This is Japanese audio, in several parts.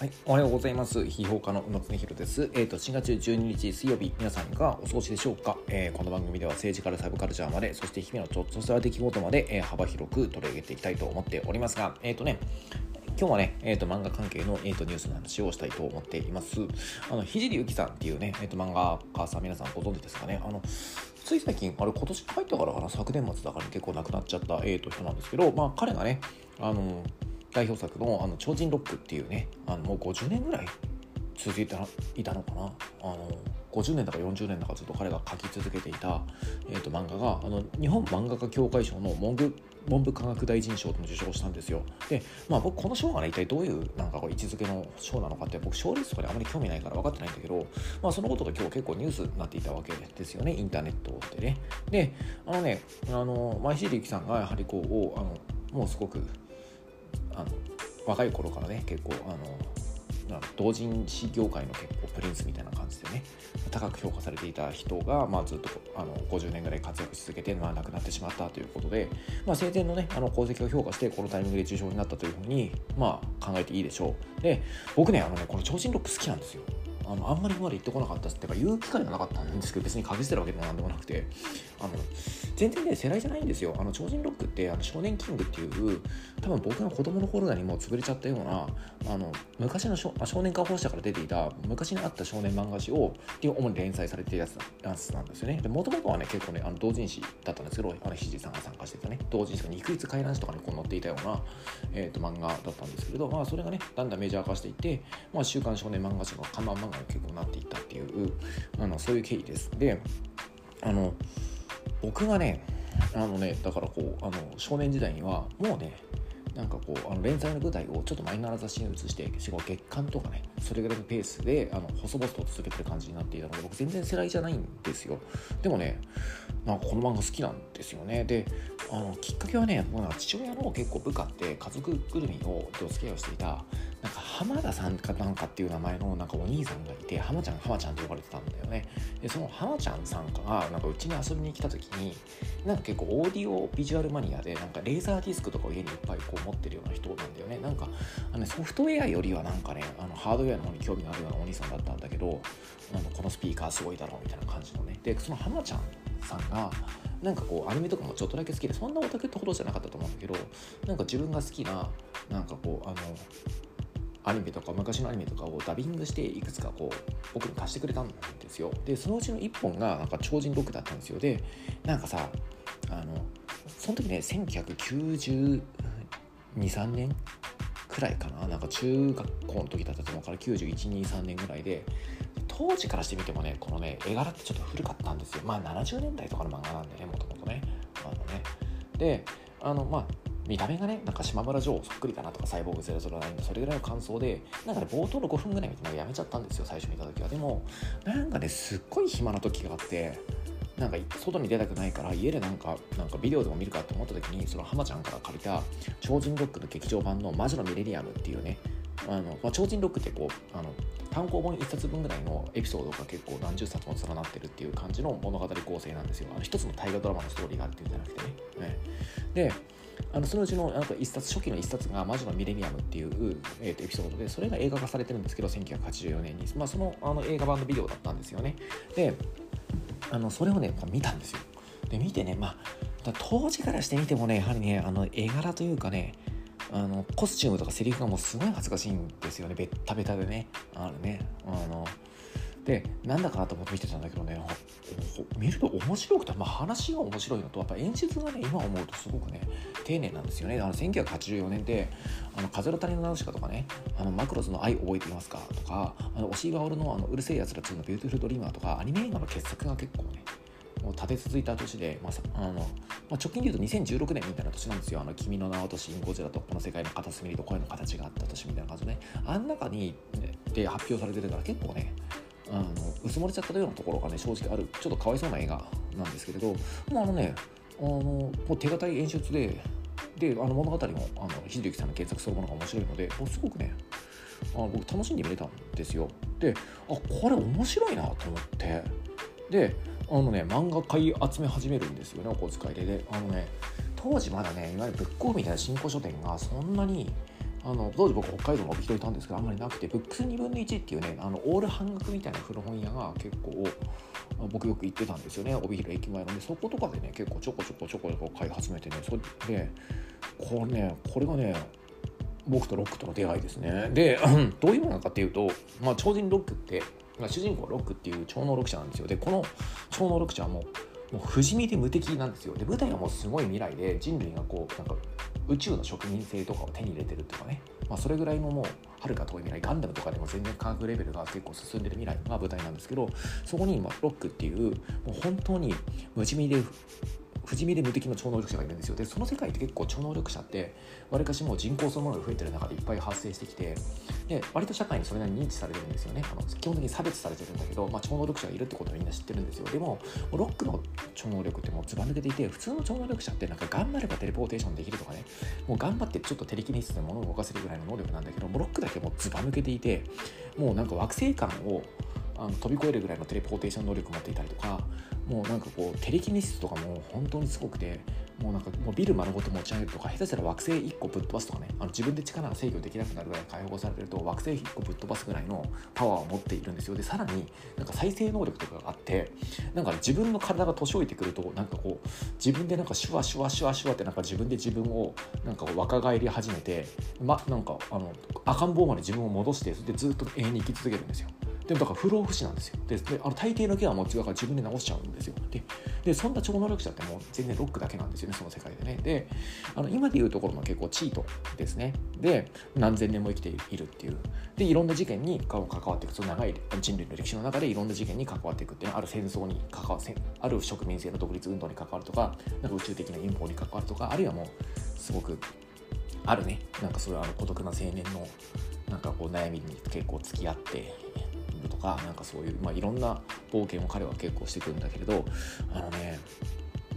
はい、おはようございます。批評家の宇野恒弘です。えっ、ー、と、4月12日水曜日、皆さんがお過ごしでしょうか、えー、この番組では政治からサブカルチャーまで、そして日々のちょっとした出来事まで、えー、幅広く取り上げていきたいと思っておりますが、えっ、とね、今日はね、えーと、漫画関係の、えーと、ニュースの話をしたいと思っています。あの、ひじりゆきさんっていうね、えーと、漫画家さん皆さんご存知ですかね？あのつい最近、あれ今年入ったからかな、昨年末だから結構亡くなっちゃった、えー、と人なんですけど、まあ彼がね、あの、代表作の「あの超人ロック」っていうねあのもう50年ぐらい続いていたのかなあの50年だか40年だかずっと彼が書き続けていた、えー、と漫画があの日本漫画家協会賞の文部文部科学大臣賞でも受賞したんですよ。で、まあ僕この賞がね、一体どういうなんかこう位置づけの賞なのかって僕賞レースとかにあまり興味ないから分かってないんだけど、まあそのことが今日結構ニュースになっていたわけですよね、インターネットでね。で、あのね、あの、前石力さんがやはりこう、あのもうすごくあの若い頃からね結構あの同人誌業界の結構プリンスみたいな感じでね高く評価されていた人が、まあ、ずっとあの50年ぐらい活躍し続けて、まあ、亡くなってしまったということで、まあ、生前の,、ね、あの功績を評価してこのタイミングで受賞になったというふうに、まあ、考えていいでしょう。で僕ねあのねこの超人ロック好きなんですよ。あのあんまり今まで言ってこなかったっていうか言う機会がなかったんですけど別に隠してるわけでもなんでもなくて。あの全然ね世代じゃないんですよ。あの超人ロックってあの少年キングっていう多分僕の子供の頃にもう潰れちゃったようなあの昔の少年化放射から出ていた昔にあった少年漫画誌を主に連載されてるやつなんですよね。もともとはね結構ねあの同人誌だったんですけどあのひじさんが参加してたね。同人誌が肉筆回覧誌とかにこう載っていたような、えーと、漫画だったんですけれど、まあ、それがねだんだんメジャー化していって、まあ、週刊少年漫画誌の看板漫画結構なっていったっていうあのそういう経緯です。であの僕がねあのねだからこうあの少年時代にはもうねなんかこうあの連載の舞台をちょっとマイナーな雑誌に移してしかも月間とかねそれぐらいのペースであの細々と続けてる感じになっていたので僕全然世代じゃないんですよ。でもねなんかこの漫画好きなんですよね。であのきっかけはねもう父親の結構部下って家族ぐるみのお付き合いをしていた浜田さんかなんかっていう名前のなんかお兄さんがいて浜ちゃん浜ちゃんと呼ばれてたんだよね。でその浜ちゃんさんがなんかうちに遊びに来た時になんか結構オーディオビジュアルマニアでなんかレーザーディスクとかを家にいっぱいこう持ってるような人なんだよね。なんかあの、ね、ソフトウェアよりはなんかねあのハードウェアの方に興味があるようなお兄さんだったんだけどあのこのスピーカーすごいだろうみたいな感じのね。でその浜ちゃんさんがなんかこうアニメとかもちょっとだけ好きでそんなオタクってほどじゃなかったと思うんだけどなんか自分が好きななんかこうあのアニメとか昔のアニメとかをダビングしていくつかこう僕に貸してくれたんですよ。でそのうちの1本がなんか超人ロックだったんですよ。でなんかさあのその時ね1992、3年くらいかな。なんか中学校の時だったと思うから9123年ぐらいで当時からしてみてもねこのね絵柄ってちょっと古かったんですよ。まあ70年代とかの漫画なんでねもともとね。あのね。であのまあ見た目がねなんか島村城そっくりだなとかサイボーグ009のそれぐらいの感想でなんかね冒頭の5分ぐらい見てやめちゃったんですよ最初見た時は。でもなんかねすっごい暇な時があってなんか外に出たくないから家でなんかなんかビデオでも見るかって思った時にその浜ちゃんから借りた超人ロックの劇場版の魔女のミレニアムっていうねあの、まあ、超人ロックってこうあの単行本1冊分ぐらいのエピソードが結構何十冊も連なってるっていう感じの物語構成なんですよ。あの一つの大河ドラマのストーリーがあるっていうんじゃなくてね。ね。であのそのうちのなんか一冊初期の一冊が「魔女のミレニアム」っていう、えー、とエピソードでそれが映画化されてるんですけど1984年に、まあ、そのあの映画版のビデオだったんですよね。であのそれをね見たんですよ。で見てねまあ当時からしてみてもねやはりねあの絵柄というかねあのコスチュームとかセリフがもうすごい恥ずかしいんですよね。ベッタベタでね。あるねあのでなんだかなと思って見てたんだけどね見ると面白くて、まあ、話が面白いのとやっぱ演出がね今思うとすごくね丁寧なんですよねあの1984年で「あの風の谷のナウシカ」とかね「あのマクロスの愛覚えていますか?」とか「あの押井守のあのうる星やつら2のビューティフルドリーマー」とかアニメ映画の傑作が結構ねもう立て続いた年で、まああのまあ、直近で言うと2016年みたいな年なんですよ。あの君の名はとシン・ゴジラとこの世界の片隅にと声の形があった年みたいな感じでね。あん中に、ね、で発表されてるから結構ね、あの薄漏れちゃったようなところがね正直あるちょっとかわいそうな映画なんですけれど、まあ、あのねあのもう手堅い演出でであの物語もあの秀幸さんの原作そのものが面白いのでもうすごくねあ僕楽しんで見れたんですよ。であこれ面白いなと思って。であのね漫画買い集め始めるんですよねお小遣いで。であのね当時まだねいわゆるブックオフみたいな新古書店がそんなにあの当時僕北海道の帯広いたんですけどあんまりなくてブックス2分の1っていうねあのオール半額みたいな古本屋が結構僕よく行ってたんですよね。帯広駅前の。でそことかでね結構ちょこちょこちょこちょこ買い始めてねそれでこれねこれがね僕とロックとの出会いですね。で どういうものかっていうと、まあ、超人ロックって主人公ロックっていう超能力者なんですよ。でこの超能力者はもうもう不死身で無敵なんですよ。で舞台はもうすごい未来で人類がこうなんか宇宙の植民性とかを手に入れてるとかね、まあ、それぐらいのもうはるか遠い未来ガンダムとかでも全然科学レベルが結構進んでる未来が舞台なんですけどそこに今ロックっていうもう本当に無地味で不死身で無敵の超能力者がいるんですよ。でその世界って結構超能力者ってわりかしもう人口そのものが増えてる中でいっぱい発生してきてで割と社会にそれなりに認知されてるんですよね。あの基本的に差別されてるんだけど、まあ、超能力者がいるってことはみんな知ってるんですよ。でもロックの超能力ってもうずば抜けていて普通の超能力者ってなんか頑張ればテレポーテーションできるとかねもう頑張ってちょっとテレキネシスで物を動かせるぐらいの能力なんだけどもロックだけもうずば抜けていてもうなんか惑星間をあの飛び越えるぐらいのテレポーテーション能力を持っていたりとかもうなんかこうテレキネシスとかも本当にすごくてもうなんかもうビル丸ごと持ち上げるとか下手したら惑星1個ぶっ飛ばすとかねあの自分で力が制御できなくなるぐらい解放されてると惑星1個ぶっ飛ばすぐらいのパワーを持っているんですよ。でさらになんか再生能力とかがあってなんか自分の体が年老いてくるとなんかこう自分でなんかシュワシュワシュワシュワってなんか自分で自分をなんか若返り始めてまなんかあの赤ん坊まで自分を戻してそれでずっと永遠に生き続けるんですよ。でもだから不老不死なんですよ。でであの大抵のケアも違うから自分で治しちゃうんですよ。ででそんな超能力者ってもう全然ロックだけなんですよねその世界でね。であの今でいうところの結構チートですね。で何千年も生きているっていう。でいろんな事件に関わっていく。その長い人類の歴史の中でいろんな事件に関わっていくっていうのはある戦争に関わるある植民性の独立運動に関わるとかなんか宇宙的な陰謀に関わるとかあるいはもうすごくあるね。なんかそういうあの孤独な青年のなんかこう悩みに結構付き合ってかなんかそういう、まあ、いろんな冒険を彼は結構してくるんだけれどあのね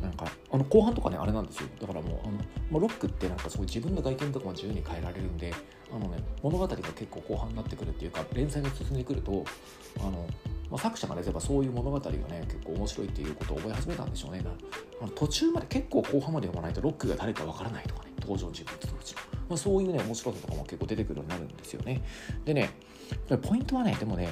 なんかあの後半とかねあれなんですよだからもうあの、まあ、ロックってなんかそう自分の外見とかも自由に変えられるんであのね物語が結構後半になってくるっていうか連載が進んでくるとあのまあ、作者がね、やっぱそういう物語がね、結構面白いっていうことを覚え始めたんでしょうね。あの途中まで結構後半まで読まないとロックが誰かわからないとかね、登場人物とうちの。まあ、そういうね、面白さとかも結構出てくるようになるんですよね。でね、ポイントはね、でもね、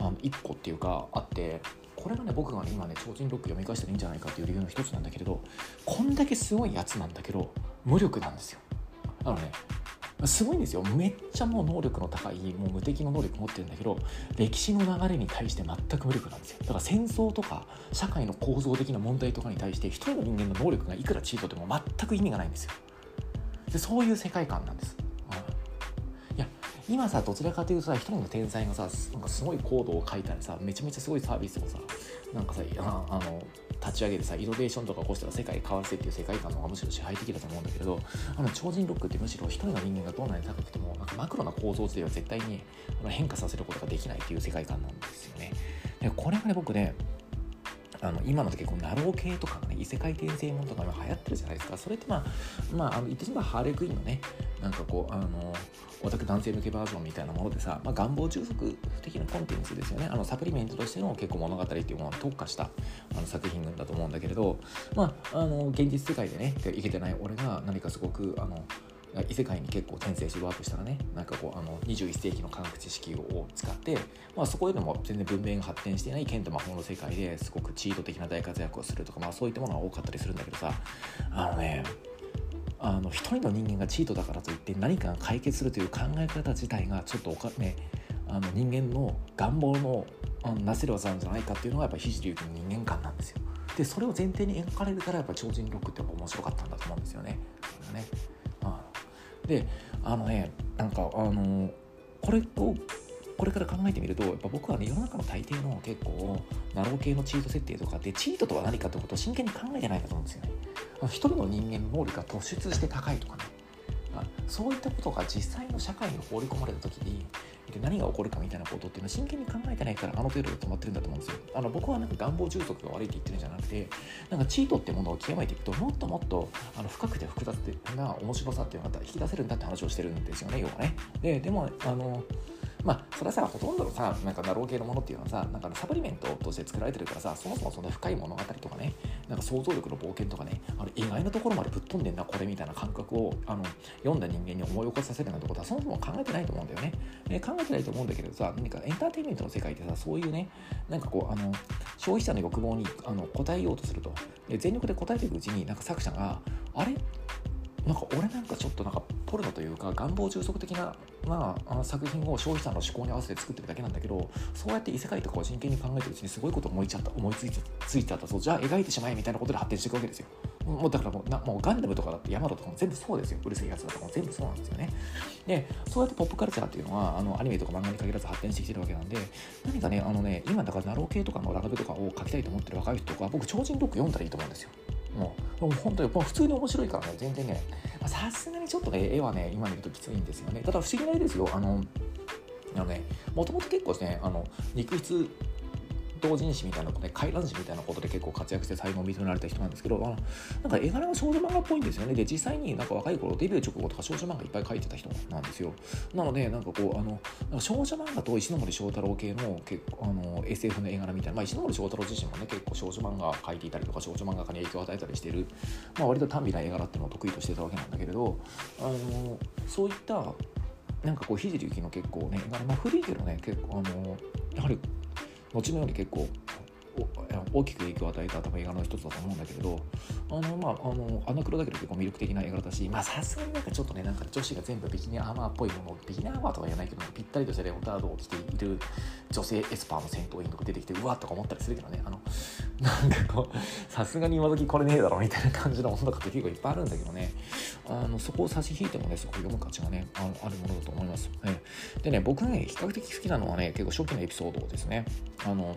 あの1個っていうかあって、これがね僕がね今ね超人ロック読み返したらいいんじゃないかっていう理由の一つなんだけれどこんだけすごいやつなんだけど無力なんですよ。あのねすごいんですよ。めっちゃもう能力の高いもう無敵の能力持ってるんだけど歴史の流れに対して全く無力なんですよ。だから戦争とか社会の構造的な問題とかに対して一人の人間の能力がいくらチートでも全く意味がないんですよ。でそういう世界観なんです、今さどちらかというとさ一人の天才がさなんかすごいコードを書いたりさめちゃめちゃすごいサービスをさなんかさああの立ち上げてさイノベーションとか起こしたら世界変わらせっていう世界観の方がむしろ支配的だと思うんだけどあの超人ロックってむしろ一人の人間がどんなに高くてもなんかマクロな構造では絶対に変化させることができないっていう世界観なんですよね。でこれがね僕ねあの今の結構ナロー系とかね異世界転生ものとか今流行ってるじゃないですか。それってまあまああの言ってしまえばハーレークイーンのねなんかこうあのオタク男性向けバージョンみたいなものでさ、まあ、願望充足的なコンテンツですよね。あのサプリメントとしての結構物語っていうものに特化したあの作品だと思うんだけれどまああの現実世界でねいけてない俺が何かすごくあの異世界に結構転生してワープしたらねなんかこうあの21世紀の科学知識を使って、まあ、そこでも全然文明が発展していない剣と魔法の世界ですごくチート的な大活躍をするとか、まあ、そういったものが多かったりするんだけどさあのねあの一人の人間がチートだからといって何かが解決するという考え方自体がちょっとおか、ね、あの人間の願望のあのなせる技なんじゃないかっていうのがやっぱひじりゆきの人間観なんですよ。でそれを前提に描かれるからやっぱ超人ロックってやっぱ面白かったんだと思うんですよね。ねであのねなんかあのこれをこれから考えてみるとやっぱ僕はね世の中の大抵の結構ナロー系のチート設定とかでチートとは何かってことを真剣に考えてないかと思うんですよね。一人の人間の能力が突出して高いとかねそういったことが実際の社会に放り込まれた時にで何が起こるかみたいなことっていうのは真剣に考えてないからあの程度で止まってるんだと思うんですよ。あの僕はなんか願望充足が悪いって言ってるんじゃなくてなんかチートってものを極めていくともっともっとあの深くて複雑な面白さっていうのが引き出せるんだって話をしてるんですよね要はね。ででもあのまあそれはさほとんどのさなんかナロー系のものっていうのはさなんかサプリメントとして作られてるからさそもそもそんな深い物語とかねなんか想像力の冒険とかねあの意外なところまでぶっ飛んでんなこれみたいな感覚をあの読んだ人間に思い起こさせるようなことはそもそも考えてないと思うんだよね、えー、考えてないと思うんだけどさ何かエンターテインメントの世界ってさそういうねなんかこうあの消費者の欲望にあの応えようとすると。全力で応えていくうちになんか作者があれ？なんか俺なんかちょっとなんかポルノというか願望充足的な、まあ、あ作品を消費者の思考に合わせて作ってるだけなんだけどそうやって異世界とかを真剣に考えてるうちにすごいこと思いちゃった思いついてついちゃったじゃあ描いてしまえみたいなことで発展していくわけですよ。もうだからもうなもうガンダムとかだってヤマトとかも全部そうですよ。うるせえやつだとかも全部そうなんですよね。でそうやってポップカルチャーっていうのはあのアニメとか漫画に限らず発展してきてるわけなんで何かねあのね今だからナロー系とかのラノベとかを書きたいと思ってる若い人とか僕超人ロック読んだらいいと思うんですよ。もう、もう本当にもう普通に面白いからね、全然ね、さすがにちょっとね、絵はね、今見るときついんですよね。ただ不思議な絵ですよ。あの、あのね、もともと結構ですね、あの肉質同人誌みたいなことで怪談師みたいなことで結構活躍して才能を認められた人なんですけどあのなんか絵柄が少女漫画っぽいんですよね。で実際になんか若い頃デビュー直後とか少女漫画いっぱい描いてた人なんですよ。なのでなんかこうあの少女漫画と石森章太郎系の結構あの SF の絵柄みたいな、まあ、石森章太郎自身もね結構少女漫画描いていたりとか少女漫画家に影響を与えたりしてる、まあ、割と短美な絵柄っていうのを得意としてたわけなんだけれどあのそういったなんかこう聖ゆきの結構ね、まあ、古いけどね結構あのやはり後のように結構大きく影響を与えた多分映画の一つだと思うんだけれどあのまああのアナクロだけど結構魅力的な映画だしまあさすがになんかちょっとねなんか女子が全部ビキニアーマーっぽいものビキニアーマーとは言わないけどぴったりとしたレオタードを着ている女性エスパーの戦闘員とか出てきてうわっとか思ったりするけどねあの なんかこうさすがに今時これねえだろみたいな感じのものとかって結構いっぱいあるんだけどね。あのそこを差し引いてもねそこ読む価値がねああるものだと思います、ね、でね僕ね比較的好きなのはね結構初期のエピソードですね。あの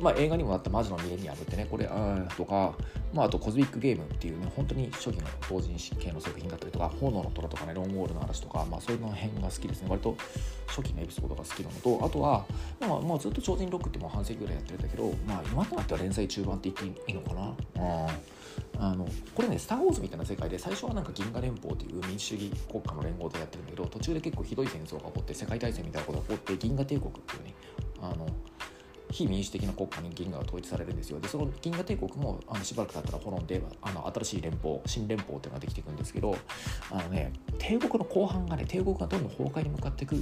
まあ、映画にもなった魔女のミレニアムってね、これ、あとか、まあ、あとコズミックゲームっていうね、本当に初期の同人誌系の作品だったりとか、炎の虎とかね、ロンウォールの嵐とか、まあ、そういうの辺が好きですね。割と初期のエピソードが好きなのと、あとは、まあ、まあ、ずっと超人ロックってもう半世紀ぐらいやってるんだけど、まあ、今となっては連載中盤って言っていいのかな？うんあのこれね、スター・ウォーズみたいな世界で最初はなんか銀河連邦という民主主義国家の連合でやってるんだけど途中で結構ひどい戦争が起こって世界大戦みたいなことが起こって銀河帝国っていうねあの非民主的な国家に銀河が統一されるんですよ。でその銀河帝国もあのしばらく経ったら滅んであの新しい連邦新連邦っていうのができていくんですけどあのね帝国の後半がね帝国がどんどん崩壊に向かっていく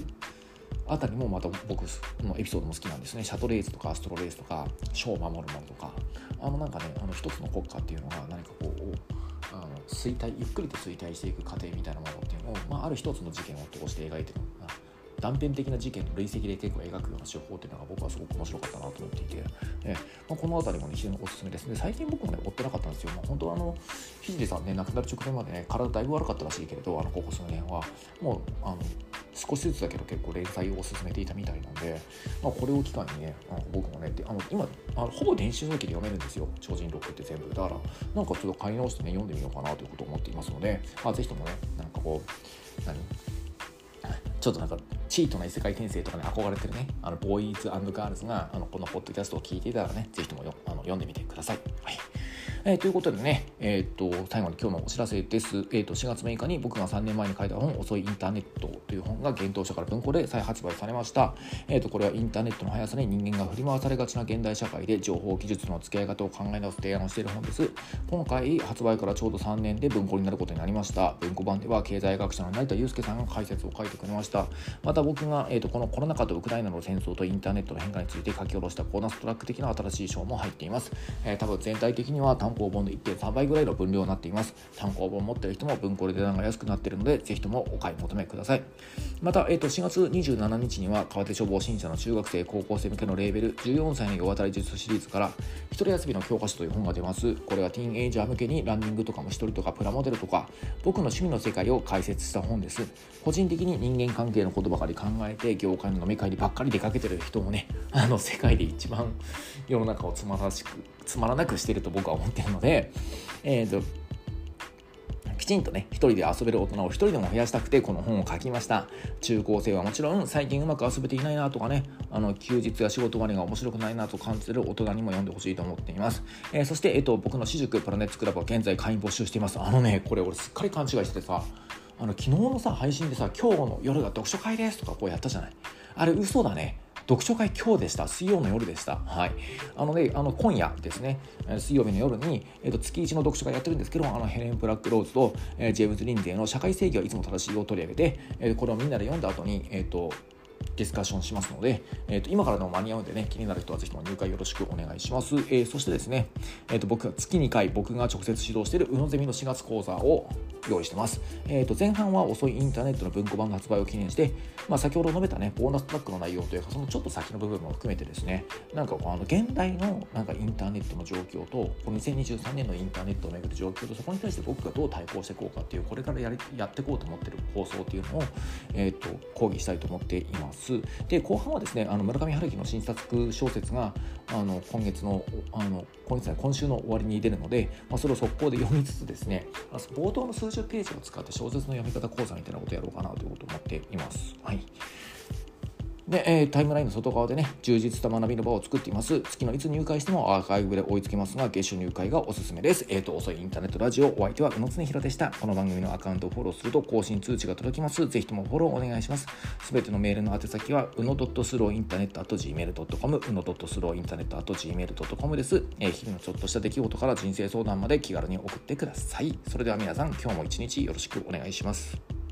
あたりもまた僕のエピソードも好きなんですね。シャトレーズとかアストロレースとかショーを守るものとか。あのなんかねあの一つの国家っていうのが何かこうあの衰退ゆっくりと衰退していく過程みたいなものっていうのを、まあ、ある一つの事件を通して描いてるのが断片的な事件の累積で結構描くような手法っていうのが僕はすごく面白かったなと思っていて、えまあ、この辺りも、ね、非常におすすめです。で最近僕もね追ってなかったんですよ、まあ、本当はあのひさんね亡くなる直前までね体だいぶ悪かったらしいけれどあのここ数年はもうあの少しずつだけど結構連載を進めていたみたいなんで、まあ、これを機会にねあの僕もねであの今あのほぼ電子書籍で読めるんですよ。超人ロックって全部。だからなんかちょっと買い直してね読んでみようかなということを思っていますので、まあ、ぜひともねなんかこう何？ちょっとなんかチートな異世界転生とかに憧れてるね、あのボーイズガールズがあのこのポッドキャストを聞いていたらね、ぜひともよあの読んでみてください。はいえー、ということでね、えー、と最後に今日のお知らせです。え、っと4月6日に僕が3年前に書いた本、遅いインターネットという本が幻冬社から文庫で再発売されました。え、っとこれはインターネットの速さに人間が振り回されがちな現代社会で情報技術の付き合い方を考え直す提案をしている本です。今回発売からちょうど3年で文庫になることになりました。文庫版では経済学者の成田悠介さんが解説を書いてくれました。また僕が、えー、とこのコロナ禍とウクライナの戦争とインターネットの変化について書き下ろしたボーナストラック的な新しい章も入っています。えー、多分全体的には単行本の1.3倍ぐらいの分量になっています。単行本持ってる人も文庫で値段が安くなっているので、ぜひともお買い求めください。また、えー、と4月27日には川手処方新社の中学生、高校生向けのレーベル14歳の世渡り術シリーズから一人休みの教科書という本が出ます。これはティーンエイジャー向けにランニングとか虫取りとかプラモデルとか僕の趣味の世界を解説した本です。個人的に人間関係のことばかり考えて業界の飲み会にばっかり出かけてる人もねあの世界で一番世の中をつまらしくつまらなくしてると僕は思ってるので、えーと、きちんとね、一人で遊べる大人を一人でも増やしたくてこの本を書きました。中高生はもちろん最近うまく遊べていないなとかね、あの休日や仕事終わりが面白くないなと感じてる大人にも読んでほしいと思っています。えー、そして、えっ、ー、と、僕の私塾プラネッツクラブは現在会員募集しています。あのね、これ俺すっかり勘違いしててさ、あの昨日のさ配信でさ今日の夜が読書会ですとかこうやったじゃないあれ嘘だね読書会今日でした。水曜の夜でした。はい。あのね、あの今夜ですね、水曜日の夜に、えー、と月1の読書会やってるんですけど、あのヘレン・ブラック・ローズと、えー、ジェームズ・リンデーの社会正義はいつも正しいを取り上げて、えー、これをみんなで読んだ後に、えっ、ー、と、ディスカッションしますので、えー、と今からでも間に合うんでね、気になる人はぜひとも入会よろしくお願いします。えー、そしてですね、えー、と僕が月2回、僕が直接指導している宇野ゼミの4月講座を用意してます。えー、と前半は遅いインターネットの文庫版の発売を記念して、まあ、先ほど述べたね、ボーナストラックの内容というか、そのちょっと先の部分も含めてですね、なんかこうあの現代のなんかインターネットの状況と、この2023年のインターネットをめぐる状況と、そこに対して僕がどう対抗していこうかっていう、これからやりやっていこうと思っている放送っていうのを、えー、と講義したいと思っています。で、後半はですね、あの村上春樹の新作小説があの今月のあの今月、今週の終わりに出るので、まあ、それを速攻で読みつつですね、冒頭の数十ページを使って小説の読み方講座みたいなことをやろうかなということを思っています。はいで、えー、タイムラインの外側でね、充実した学びの場を作っています。月のいつ入会してもアーカイブで追いつけますが、月初入会がおすすめです。えっ、ー、と、遅いインターネットラジオ、お相手は宇野恒弘でした。この番組のアカウントをフォローすると更新通知が届きます。ぜひともフォローお願いします。すべてのメールの宛先は、うの .slowinternet.gmail.com、うの .slowinternet.gmail.com です。えー、日々のちょっとした出来事から人生相談まで気軽に送ってください。それでは皆さん、今日も一日よろしくお願いします。